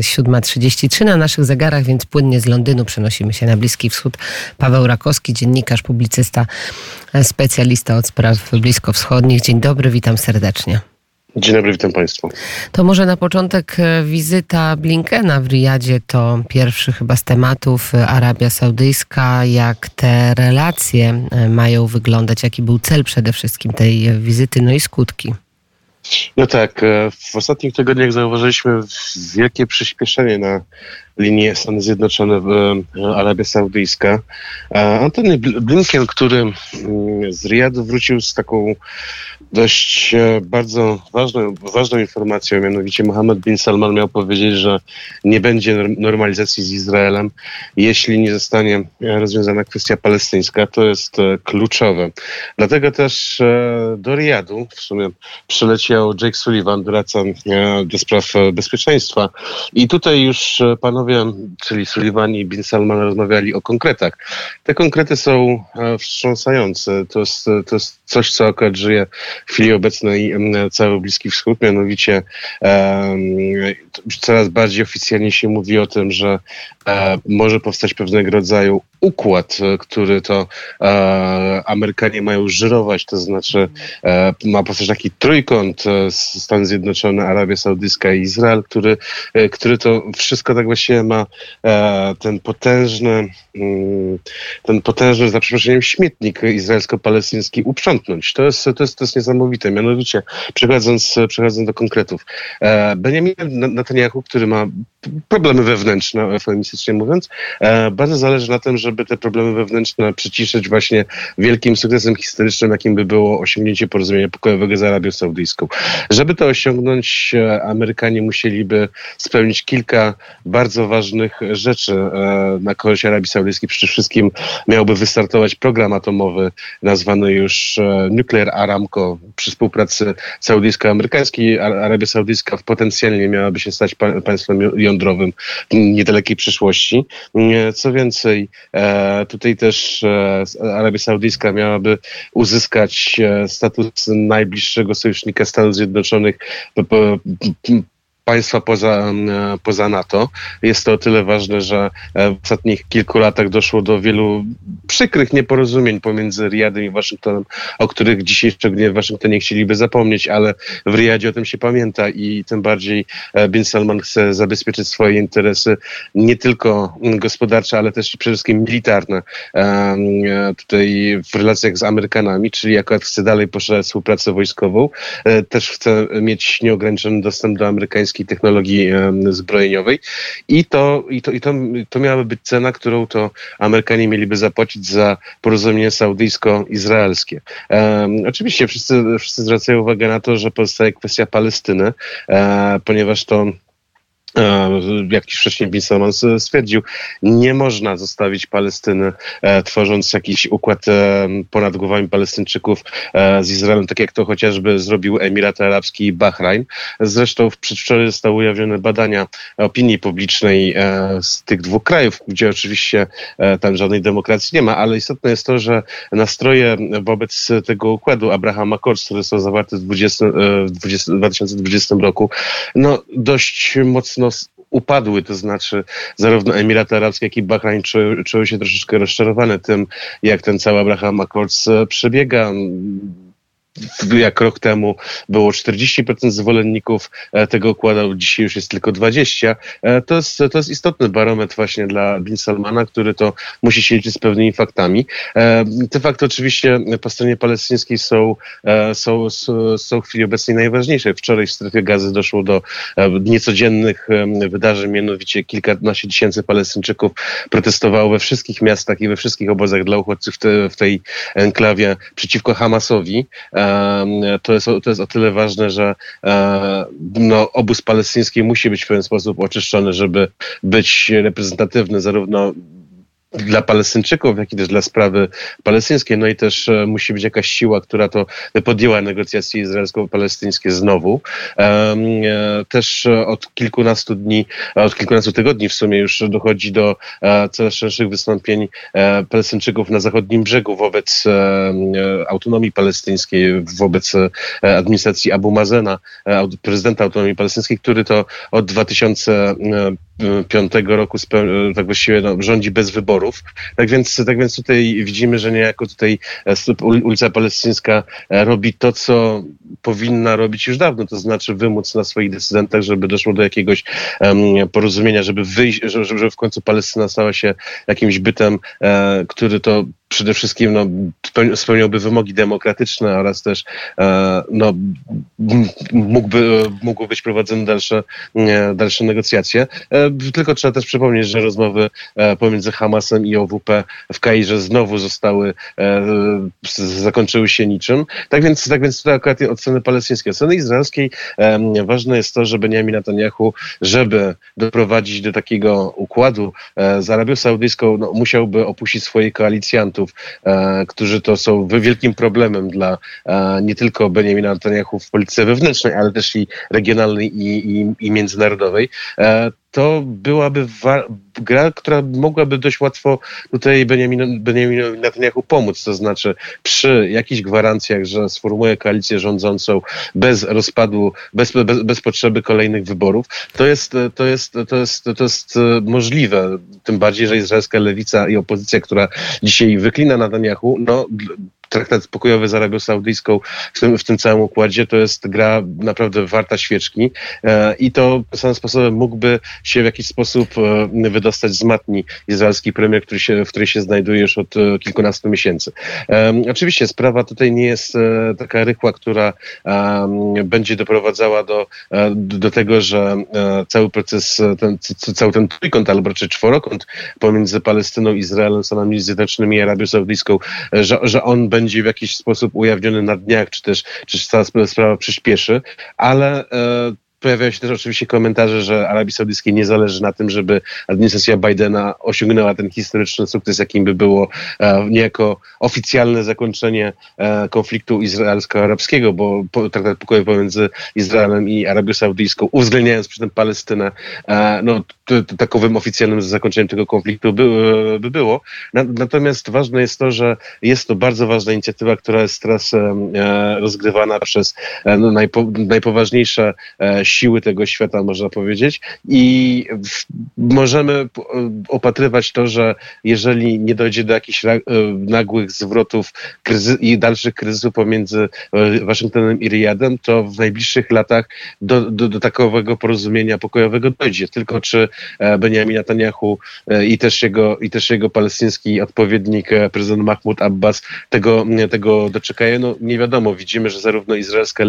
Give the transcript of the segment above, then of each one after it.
7.33 na naszych zegarach, więc płynnie z Londynu przenosimy się na Bliski Wschód. Paweł Rakowski, dziennikarz, publicysta, specjalista od spraw bliskowschodnich. Dzień dobry, witam serdecznie. Dzień dobry, witam Państwa. To może na początek e, wizyta Blinkena w Riyadzie to pierwszy chyba z tematów e, Arabia Saudyjska. Jak te relacje e, mają wyglądać? Jaki był cel przede wszystkim tej wizyty, no i skutki? No tak, w ostatnich tygodniach zauważyliśmy wielkie przyspieszenie na linii Stany Zjednoczone, Arabia Saudyjska. Antony Blinken, który mm, z Riyadu wrócił z taką dość e, bardzo ważną, ważną informacją, mianowicie Mohammed bin Salman miał powiedzieć, że nie będzie normalizacji z Izraelem, jeśli nie zostanie rozwiązana kwestia palestyńska. To jest e, kluczowe. Dlatego też e, do Riyadu w sumie przyleciał Jake Sullivan, doradca do spraw bezpieczeństwa. I tutaj już czyli Sullivan i bin Salman rozmawiali o konkretach. Te konkrety są wstrząsające. To jest, to jest coś, co akurat żyje w chwili obecnej cały Bliski Wschód, mianowicie coraz bardziej oficjalnie się mówi o tym, że e, może powstać pewnego rodzaju układ, który to e, Amerykanie mają żyrować, to znaczy e, ma powstać taki trójkąt Stany Zjednoczone, Arabia Saudyjska i Izrael, który, który to wszystko tak ma ten potężny, mm, ten potężny, za przeproszeniem, śmietnik izraelsko-palestyński uprzątnąć. To jest, to jest, to jest niesamowite. Mianowicie, przechodząc, przechodząc do konkretów, Benjamin Netanyahu, który ma problemy wewnętrzne, eufemistycznie mówiąc, bardzo zależy na tym, że żeby te problemy wewnętrzne przyciszyć właśnie wielkim sukcesem historycznym, jakim by było osiągnięcie porozumienia pokojowego z Arabią Saudyjską. Żeby to osiągnąć, e, Amerykanie musieliby spełnić kilka bardzo ważnych rzeczy e, na korzyść Arabii Saudyjskiej. Przede wszystkim miałby wystartować program atomowy nazwany już e, Nuclear Aramco przy współpracy saudyjsko-amerykańskiej. Arabia Saudyjska potencjalnie miałaby się stać państwem jądrowym w niedalekiej przyszłości. Co więcej, E, tutaj też e, Arabia Saudyjska miałaby uzyskać e, status najbliższego sojusznika Stanów Zjednoczonych państwa poza, poza NATO. Jest to o tyle ważne, że w ostatnich kilku latach doszło do wielu przykrych nieporozumień pomiędzy Riyadem i Waszyngtonem, o których dzisiaj szczególnie w Waszyngtonie chcieliby zapomnieć, ale w Riyadzie o tym się pamięta i tym bardziej Bin Salman chce zabezpieczyć swoje interesy nie tylko gospodarcze, ale też przede wszystkim militarne tutaj w relacjach z Amerykanami, czyli akurat chce dalej poszerzać współpracę wojskową. E, też chce mieć nieograniczony dostęp do amerykańskiej technologii zbrojeniowej i to, i to, i to, to miałaby być cena, którą to Amerykanie mieliby zapłacić za porozumienie saudyjsko-izraelskie. Um, oczywiście wszyscy, wszyscy zwracają uwagę na to, że pozostaje kwestia Palestyny, e, ponieważ to jak wcześniej Bin Salman stwierdził, nie można zostawić Palestyny, e, tworząc jakiś układ e, ponad głowami Palestyńczyków z Izraelem, tak jak to chociażby zrobił Emirat Arabski i Bahrain. Zresztą w przedwczoraj zostały ujawnione badania opinii publicznej z tych dwóch krajów, gdzie oczywiście tam żadnej demokracji nie ma, ale istotne jest to, że nastroje wobec tego układu Abraham Accords, które są zawarte w, 20, w 20, 2020 roku, no dość mocno mocno upadły, to znaczy zarówno Emiraty Arabskie, jak i Bahrain czuły, czuły się troszeczkę rozczarowane tym, jak ten cały Abraham Accords e, przebiega jak rok temu było 40% zwolenników e, tego układu, dzisiaj już jest tylko 20%. E, to jest, to jest istotny barometr właśnie dla Bin Salmana, który to musi się liczyć z pewnymi faktami. E, te fakty oczywiście po stronie palestyńskiej są, są, są, są w chwili obecnej najważniejsze. Wczoraj w strefie gazy doszło do niecodziennych wydarzeń, mianowicie kilkanaście tysięcy Palestyńczyków protestowało we wszystkich miastach i we wszystkich obozach dla uchodźców w, te, w tej enklawie przeciwko Hamasowi to jest, to jest o tyle ważne, że e, no, obóz palestyński musi być w pewien sposób oczyszczony, żeby być reprezentatywny zarówno dla Palestyńczyków, jak i też dla sprawy palestyńskiej. No i też e, musi być jakaś siła, która to podjęła negocjacje izraelsko-palestyńskie znowu. E, też od kilkunastu dni, od kilkunastu tygodni w sumie już dochodzi do coraz szerszych wystąpień Palestyńczyków na zachodnim brzegu wobec autonomii palestyńskiej, wobec administracji Abu Mazena, prezydenta autonomii palestyńskiej, który to od 2005 roku tak właściwie no, rządzi bez wyborów. Tak więc, tak więc tutaj widzimy, że niejako tutaj e, ulica Palestyńska e, robi to, co powinna robić już dawno, to znaczy wymóc na swoich decydentach, żeby doszło do jakiegoś um, porozumienia, żeby wyjść, żeby, żeby w końcu Palestyna stała się jakimś bytem, e, który to przede wszystkim no, spełniałby wymogi demokratyczne oraz też e, no, mógłby, mógłby być prowadzone dalsze, dalsze negocjacje. E, tylko trzeba też przypomnieć, że rozmowy e, pomiędzy Hamasem i OWP w Kairze znowu zostały, zakończyły się niczym. Tak więc, tak więc tutaj akurat od strony palestyńskiej, od strony izraelskiej ważne jest to, że Benjamin Netanyahu, żeby doprowadzić do takiego układu z Arabią Saudyjską, no, musiałby opuścić swoich koalicjantów, e, którzy to są wielkim problemem dla e, nie tylko Benjamina Netanyahu w polityce wewnętrznej, ale też i regionalnej i, i, i międzynarodowej. E, to byłaby gra, która mogłaby dość łatwo tutaj Benjamin, Netanyahu pomóc. To znaczy przy jakichś gwarancjach, że sformułuje koalicję rządzącą bez rozpadu, bez, bez, bez potrzeby kolejnych wyborów, to jest, to, jest, to, jest, to jest możliwe. Tym bardziej, że izraelska lewica i opozycja, która dzisiaj wyklina Netanyahu, no traktat pokojowy z Arabią Saudyjską w tym, w tym całym układzie to jest gra naprawdę warta świeczki e, i to samym sposobem mógłby się w jakiś sposób e, wydostać z matni izraelski premier, który się, w której się znajduje już od e, kilkunastu miesięcy. Oczywiście sprawa tutaj nie jest taka rychła, która będzie doprowadzała do, do tego, że cały proces, ten, cały ten trójkąt, albo raczej czworokąt pomiędzy Palestyną, Izraelem, Stanami Zjednoczonymi i Arabią Saudyjską, że, że on będzie będzie w jakiś sposób ujawniony na dniach, czy też czy cała sprawa przyspieszy, ale e, Pojawiają się też oczywiście komentarze, że Arabii Saudyjskiej nie zależy na tym, żeby administracja Bidena osiągnęła ten historyczny sukces, jakim by było e, niejako oficjalne zakończenie e, konfliktu izraelsko-arabskiego, bo traktat pokoju pomiędzy Izraelem i Arabią Saudyjską, uwzględniając przy tym Palestynę, e, no, takowym oficjalnym zakończeniem tego konfliktu by, by było. Natomiast ważne jest to, że jest to bardzo ważna inicjatywa, która jest teraz rozgrywana przez no, najpo, najpoważniejsze siły tego świata, można powiedzieć. I możemy opatrywać to, że jeżeli nie dojdzie do jakichś e, nagłych zwrotów i dalszych kryzysów pomiędzy e, Waszyngtonem i Riyadem, to w najbliższych latach do, do, do takowego porozumienia pokojowego dojdzie. Tylko czy e, Benjamin Netanyahu i też jego, i też jego palestyński odpowiednik, prezydent Mahmoud Abbas, tego, tego doczekają, no nie wiadomo. Widzimy, że zarówno izraelska,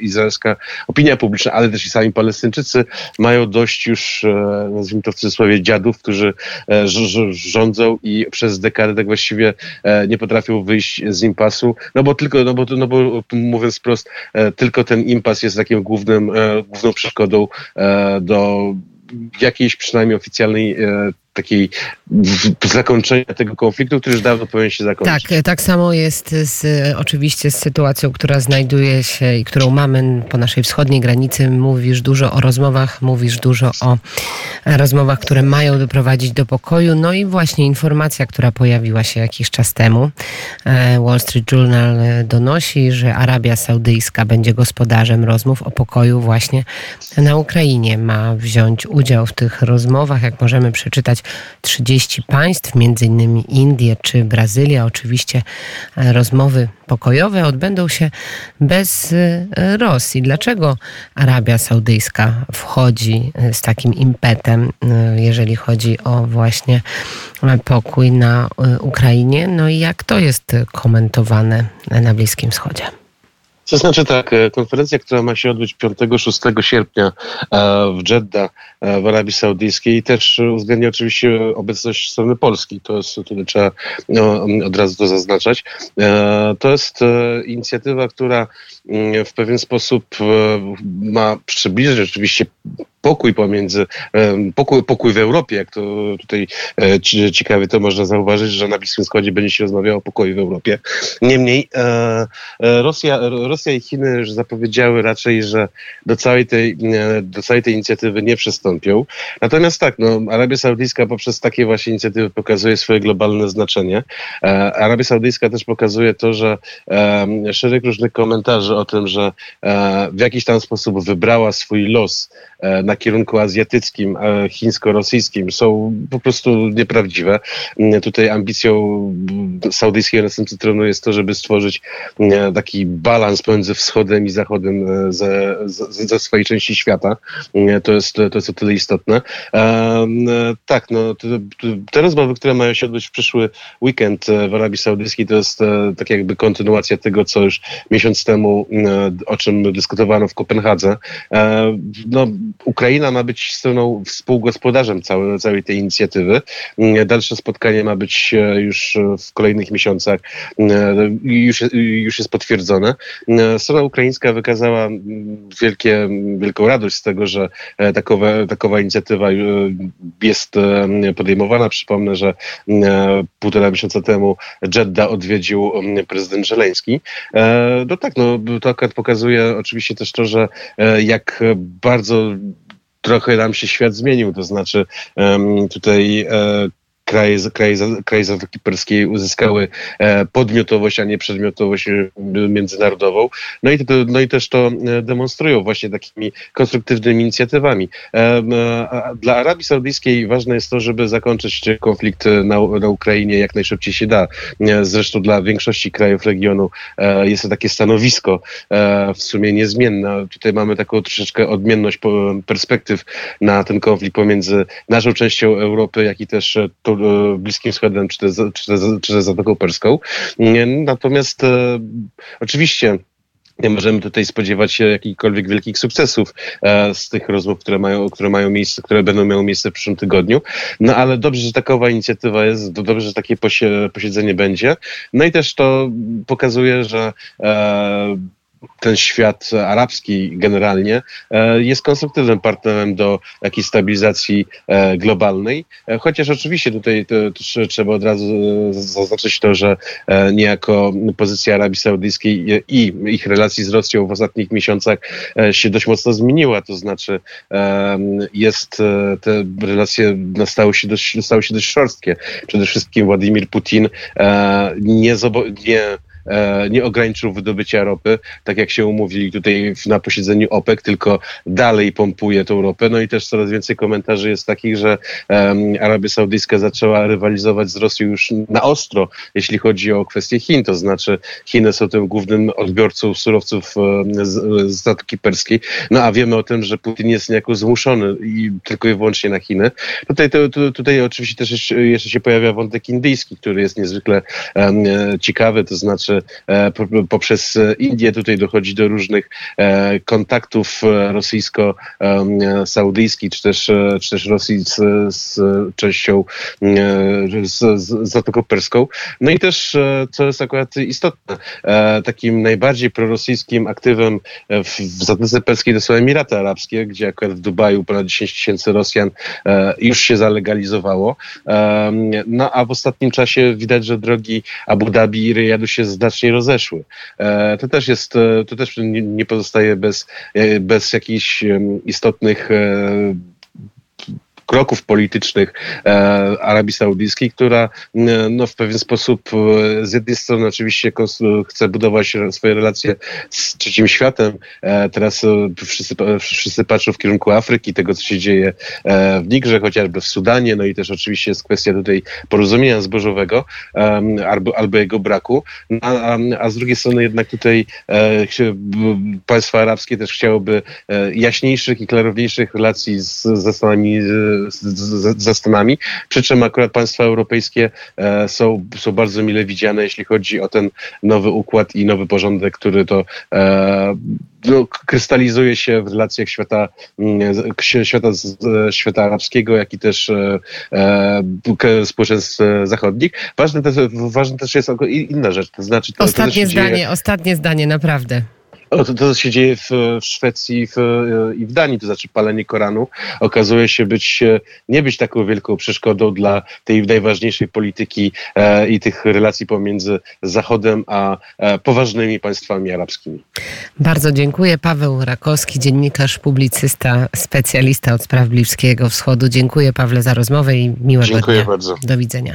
izraelska opinia publiczna, ale też i sami Palestyńczycy mają dość już, e, nazwijmy to w cudzysłowie, dziadów, którzy e, rządzą i przez dekadę tak właściwie e, nie potrafią wyjść z impasu, no bo tylko, no bo, no bo mówiąc wprost, tylko ten impas jest takim głównym, główną przeszkodą do jakiejś przynajmniej oficjalnej takiej zakończenia tego konfliktu, który już dawno powinien się zakończyć. Tak, tak samo jest z, oczywiście z sytuacją, która znajduje się i którą mamy po naszej wschodniej granicy. Mówisz dużo o rozmowach, mówisz dużo o rozmowach, które mają doprowadzić do pokoju. No i właśnie informacja, która pojawiła się jakiś czas temu. E, Wall Street Journal donosi, że Arabia Saudyjska będzie gospodarzem rozmów o pokoju właśnie na Ukrainie. Ma wziąć udział w tych rozmowach, jak możemy przeczytać 30 państw, między innymi Indie czy Brazylia. Oczywiście e, rozmowy pokojowe odbędą się bez e, Rosji. Dlaczego Arabia Saudyjska wchodzi e, z takim impetem, jeżeli chodzi o właśnie pokój na Ukrainie? No i jak to jest komentowane na Bliskim Wschodzie? To znaczy tak, e, konferencja, która ma się odbyć 5-6 sierpnia e, w Jeddah e, w Arabii Saudyjskiej też uwzględnia oczywiście obecność strony polskiej. To jest, tutaj trzeba no, od razu to zaznaczać. To jest inicjatywa, która mm, w pewien sposób ma przybliżyć oczywiście pokój pomiędzy, pokój, pokój w Europie, jak to tutaj ciekawie to można zauważyć, że na Bliskim Wschodzie będzie się rozmawiało o pokoju w Europie. Niemniej Rosja, Rosja i Chiny już zapowiedziały raczej, że do całej tej, do całej tej inicjatywy nie przystąpią. Natomiast tak, no, Arabia Saudyjska poprzez takie właśnie inicjatywy pokazuje swoje globalne znaczenie. Arabia Saudyjska też pokazuje to, że szereg różnych komentarzy o tym, że e, w jakiś tam sposób wybrała swój los e, kierunku azjatyckim, e, chińsko-rosyjskim są po prostu nieprawdziwe. Tutaj ambicją saudyjskiego następcy tronu jest to, żeby stworzyć taki balans pomiędzy wschodem i zachodem ze, ze, ze swojej części świata. To jest, to jest o tyle istotne. Tak, no, te rozmowy, które mają się odbyć w przyszły weekend w Arabii Saudyjskiej, to jest tak jakby kontynuacja tego, co już miesiąc temu, e, o czym dyskutowano w Kopenhadze. E, no, Ukraina ma być stroną współgospodarzem całej, całej tej inicjatywy. E, dalsze spotkanie ma być już w kolejnych miesiącach. Już, już jest potwierdzone. Strona ukraińska wykazała wielkie, wielką radość z tego, że takowa, takowa inicjatywa jest podejmowana. Przypomnę, że półtora miesiąca temu Jeddah odwiedził prezydent Żeleński. No tak, no to akurat pokazuje oczywiście też to, że e, jak bardzo trochę nam się świat zmienił, to znaczy tutaj e, kraje, kraje, kraje Zatoki Perskiej uzyskały e, podmiotowość, a nie przedmiotowość e, międzynarodową. No i, to, no i też to e, demonstrują właśnie takimi konstruktywnymi inicjatywami. Dla Arabii Saudyjskiej ważne jest to, żeby zakończyć konflikt na, na Ukrainie jak najszybciej się da. Zresztą dla większości krajów regionu jest to takie stanowisko w sumie niezmienne. Tutaj mamy taką troszeczkę odmienność perspektyw na ten konflikt pomiędzy naszą częścią Europy, jak i też tą Bliskim Wschodem, czy czy czy też Zatoką Perską. Natomiast e, oczywiście nie możemy tutaj spodziewać się jakichkolwiek wielkich sukcesów e, z tych rozmów, które mają, które mają miejsce, które będą miały miejsce w przyszłym tygodniu. No ale dobrze, że takowa inicjatywa jest, dobrze, że takie posiedzenie będzie. No i też to pokazuje, że e, ten świat arabski generalnie e, jest konstruktywnym partnerem do jakiejś stabilizacji e, globalnej. E, chociaż oczywiście tutaj trzeba od razu zaznaczyć to, że niejako pozycja Arabii Saudyjskiej i ich relacji z Rosją w ostatnich miesiącach się dość mocno zmieniła. To znaczy jest te relacje stały się dość, stały się dość szorstkie. Przede wszystkim Władimir Putin nie, nie E, nie ograniczył wydobycia ropy, tak jak się umówili tutaj na posiedzeniu OPEC, tylko dalej pompuje tą ropę. No i też coraz więcej komentarzy jest takich, że Arabia Saudyjska zaczęła rywalizować z Rosją już na ostro, jeśli chodzi o kwestię Chin. To znaczy Chiny są tym głównym odbiorcą surowców z, z Zatoki Perskiej. No a wiemy o tym, że Putin jest niejako zmuszony i tylko i wyłącznie na Chiny. Tutaj, to, to, tutaj oczywiście też jeszcze się pojawia wątek indyjski, który jest niezwykle um, ciekawy, to znaczy E, poprzez Indię tutaj dochodzi do różnych e, kontaktów e, rosyjsko-saudyjskich, czy też, czy też Rosji z, z częścią z, z Zatoką Perską. No i też, co jest akurat istotne, takim najbardziej prorosyjskim aktywem w, w Zatoce Perskiej to są Emiraty Arabskie, gdzie akurat w Dubaju ponad 10 tysięcy Rosjan już się zalegalizowało. No a w ostatnim czasie widać, że drogi Abu Dhabi i Riyadu się zdarzają znacznie rozeszły. E, to też jest, e, to też nie pozostaje bez, e, bez jakichś istotnych kroków politycznych e, Arabii Saudyjskiej, która e, no, w pewien sposób e, z jednej strony oczywiście chce budować swoje relacje z trzecim światem. Teraz wszyscy, wszyscy patrzą w kierunku Afryki, tego co się dzieje w Nigrze, chociażby w Sudanie, no i też oczywiście jest kwestia tutaj porozumienia zbożowego albo, albo jego braku. No, a, a z drugiej strony jednak tutaj państwa arabskie też chciałyby jaśniejszych i klarowniejszych relacji z, ze Stanami ze Stanami, przy czym akurat państwa europejskie e, są, są bardzo mile widziane, jeśli chodzi o ten nowy układ i nowy porządek, który to e, no, krystalizuje się w relacjach świata, mm, świata, świata arabskiego, jak i też e, e, społeczeństw zachodnich. Ważne też, ważne też jest inna rzecz, to znaczy... To, ostatnie to zdanie, dzieje... ostatnie zdanie, naprawdę. To, to, co się dzieje w, w Szwecji w, i w Danii, to znaczy palenie Koranu, okazuje się być nie być taką wielką przeszkodą dla tej najważniejszej polityki e, i tych relacji pomiędzy Zachodem a e, poważnymi państwami arabskimi. Bardzo dziękuję. Paweł Rakowski, dziennikarz, publicysta, specjalista od spraw Bliskiego Wschodu. Dziękuję Pawle za rozmowę i miłego dziękuję dnia. bardzo. Do widzenia.